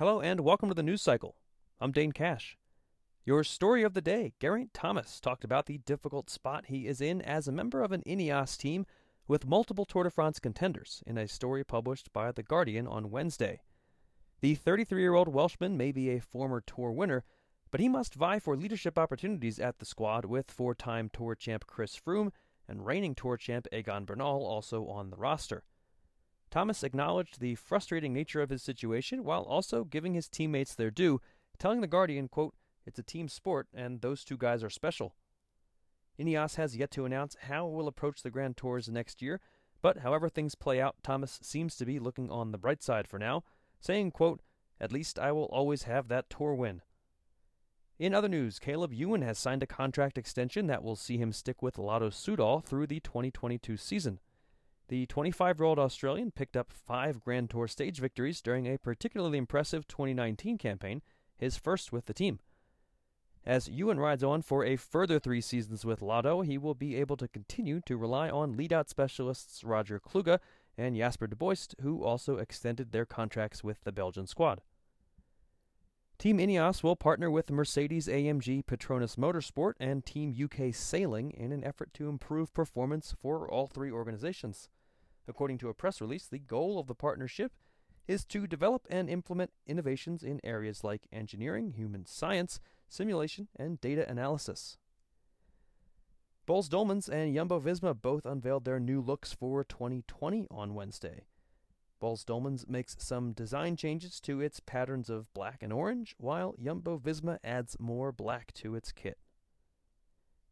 Hello and welcome to the news cycle. I'm Dane Cash. Your story of the day Geraint Thomas talked about the difficult spot he is in as a member of an Ineos team with multiple Tour de France contenders in a story published by The Guardian on Wednesday. The 33 year old Welshman may be a former Tour winner, but he must vie for leadership opportunities at the squad with four time Tour champ Chris Froome and reigning Tour champ Egan Bernal also on the roster. Thomas acknowledged the frustrating nature of his situation while also giving his teammates their due, telling The Guardian, quote, It's a team sport, and those two guys are special. Ineos has yet to announce how it will approach the Grand Tours next year, but however things play out, Thomas seems to be looking on the bright side for now, saying, quote, At least I will always have that tour win. In other news, Caleb Ewan has signed a contract extension that will see him stick with Lotto Soudal through the 2022 season. The 25 year old Australian picked up five Grand Tour stage victories during a particularly impressive 2019 campaign, his first with the team. As Ewan rides on for a further three seasons with Lotto, he will be able to continue to rely on lead out specialists Roger Kluge and Jasper de Buyst, who also extended their contracts with the Belgian squad. Team Ineos will partner with Mercedes AMG Petronas Motorsport and Team UK Sailing in an effort to improve performance for all three organizations. According to a press release, the goal of the partnership is to develop and implement innovations in areas like engineering, human science, simulation, and data analysis. Boels Dolmans and Jumbo Visma both unveiled their new looks for 2020 on Wednesday. Boels Dolmans makes some design changes to its patterns of black and orange, while Jumbo Visma adds more black to its kit.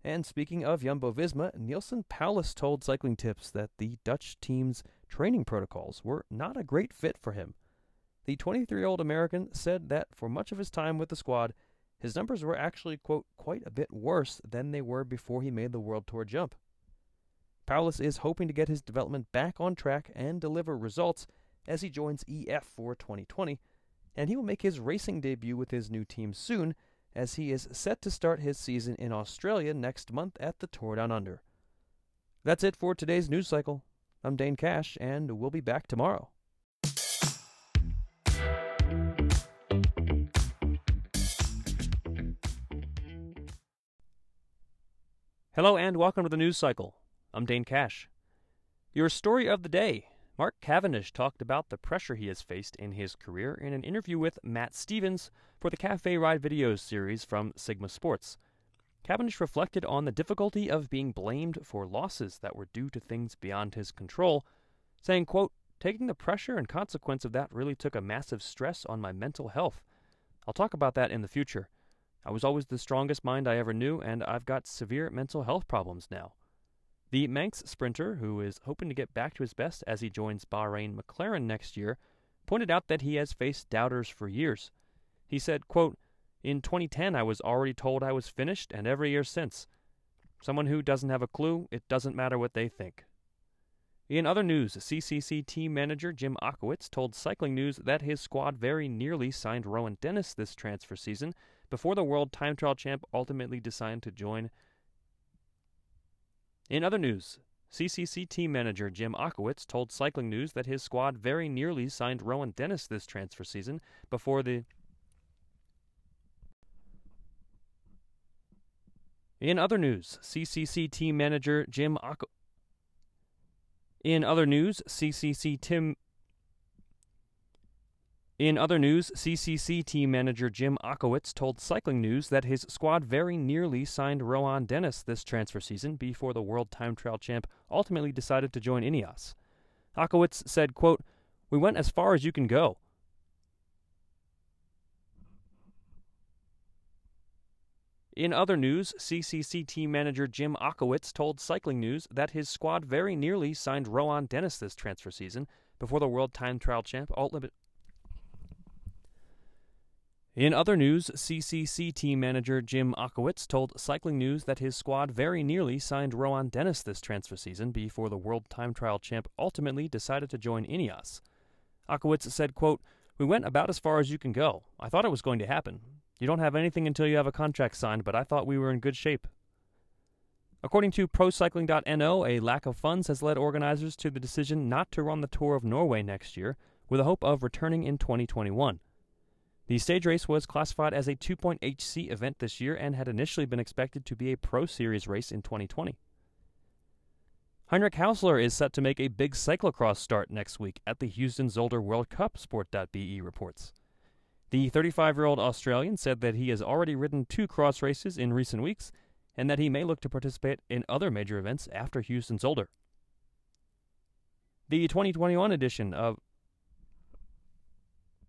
And speaking of Jumbo Visma, Neilson Powless told Cycling Tips that the Dutch team's training protocols were not a great fit for him. The 23 year old American said that for much of his time with the squad, his numbers were actually, quote, quite a bit worse than they were before he made the World Tour jump. Powless is hoping to get his development back on track and deliver results as he joins EF for 2020, and he will make his racing debut with his new team soon as he is set to start his season in Australia next month at the Tour Down Under. That's it for today's news cycle. I'm Dane Cash, and we'll be back tomorrow. Hello, and welcome to the news cycle. I'm Dane Cash. Your story of the day Mark Cavendish talked about the pressure he has faced in his career in an interview with Matt Stephens for the Cafe Ride videos series from Sigma Sports. Cavendish reflected on the difficulty of being blamed for losses that were due to things beyond his control, saying, quote, Taking the pressure and consequence of that really took a massive stress on my mental health. I'll talk about that in the future. I was always the strongest mind I ever knew, and I've got severe mental health problems now. The Manx sprinter, who is hoping to get back to his best as he joins Bahrain McLaren next year, pointed out that he has faced doubters for years. He said, quote, In 2010, I was already told I was finished, and every year since. Someone who doesn't have a clue, it doesn't matter what they think. In other news, CCC team manager Jim Ochowicz told Cycling News that his squad very nearly signed Rohan Dennis this transfer season before the world time trial champ ultimately decided to join in other news, CCC team manager Jim Ochowicz told Cycling News that his squad very nearly signed Rohan Dennis this transfer season before the. In other news, CCC team manager Jim Ochowicz. In other news, CCC Tim in other news, CCC team manager Jim Ochowicz told Cycling News that his squad very nearly signed Rohan Dennis this transfer season before the world time trial champ ultimately decided to join Ineos. Ochowicz said, quote, We went as far as you can go. In other news, CCC team manager Jim Ochowicz told Cycling News that his squad very nearly signed Rohan Dennis this transfer season before the world time trial champ ultimately in other news, CCC team manager Jim Ochowicz told Cycling News that his squad very nearly signed Rohan Dennis this transfer season before the World Time Trial champ ultimately decided to join Ineos. Ochowicz said, quote, We went about as far as you can go. I thought it was going to happen. You don't have anything until you have a contract signed, but I thought we were in good shape. According to ProCycling.no, a lack of funds has led organizers to the decision not to run the Tour of Norway next year, with the hope of returning in 2021. The stage race was classified as a 2.HC event this year and had initially been expected to be a Pro Series race in 2020. Heinrich Haussler is set to make a big cyclocross start next week at the Heusden-Zolder World Cup, Sport.be reports. The 35 year old Australian said that he has already ridden two cross races in recent weeks and that he may look to participate in other major events after Heusden-Zolder. The 2021 edition of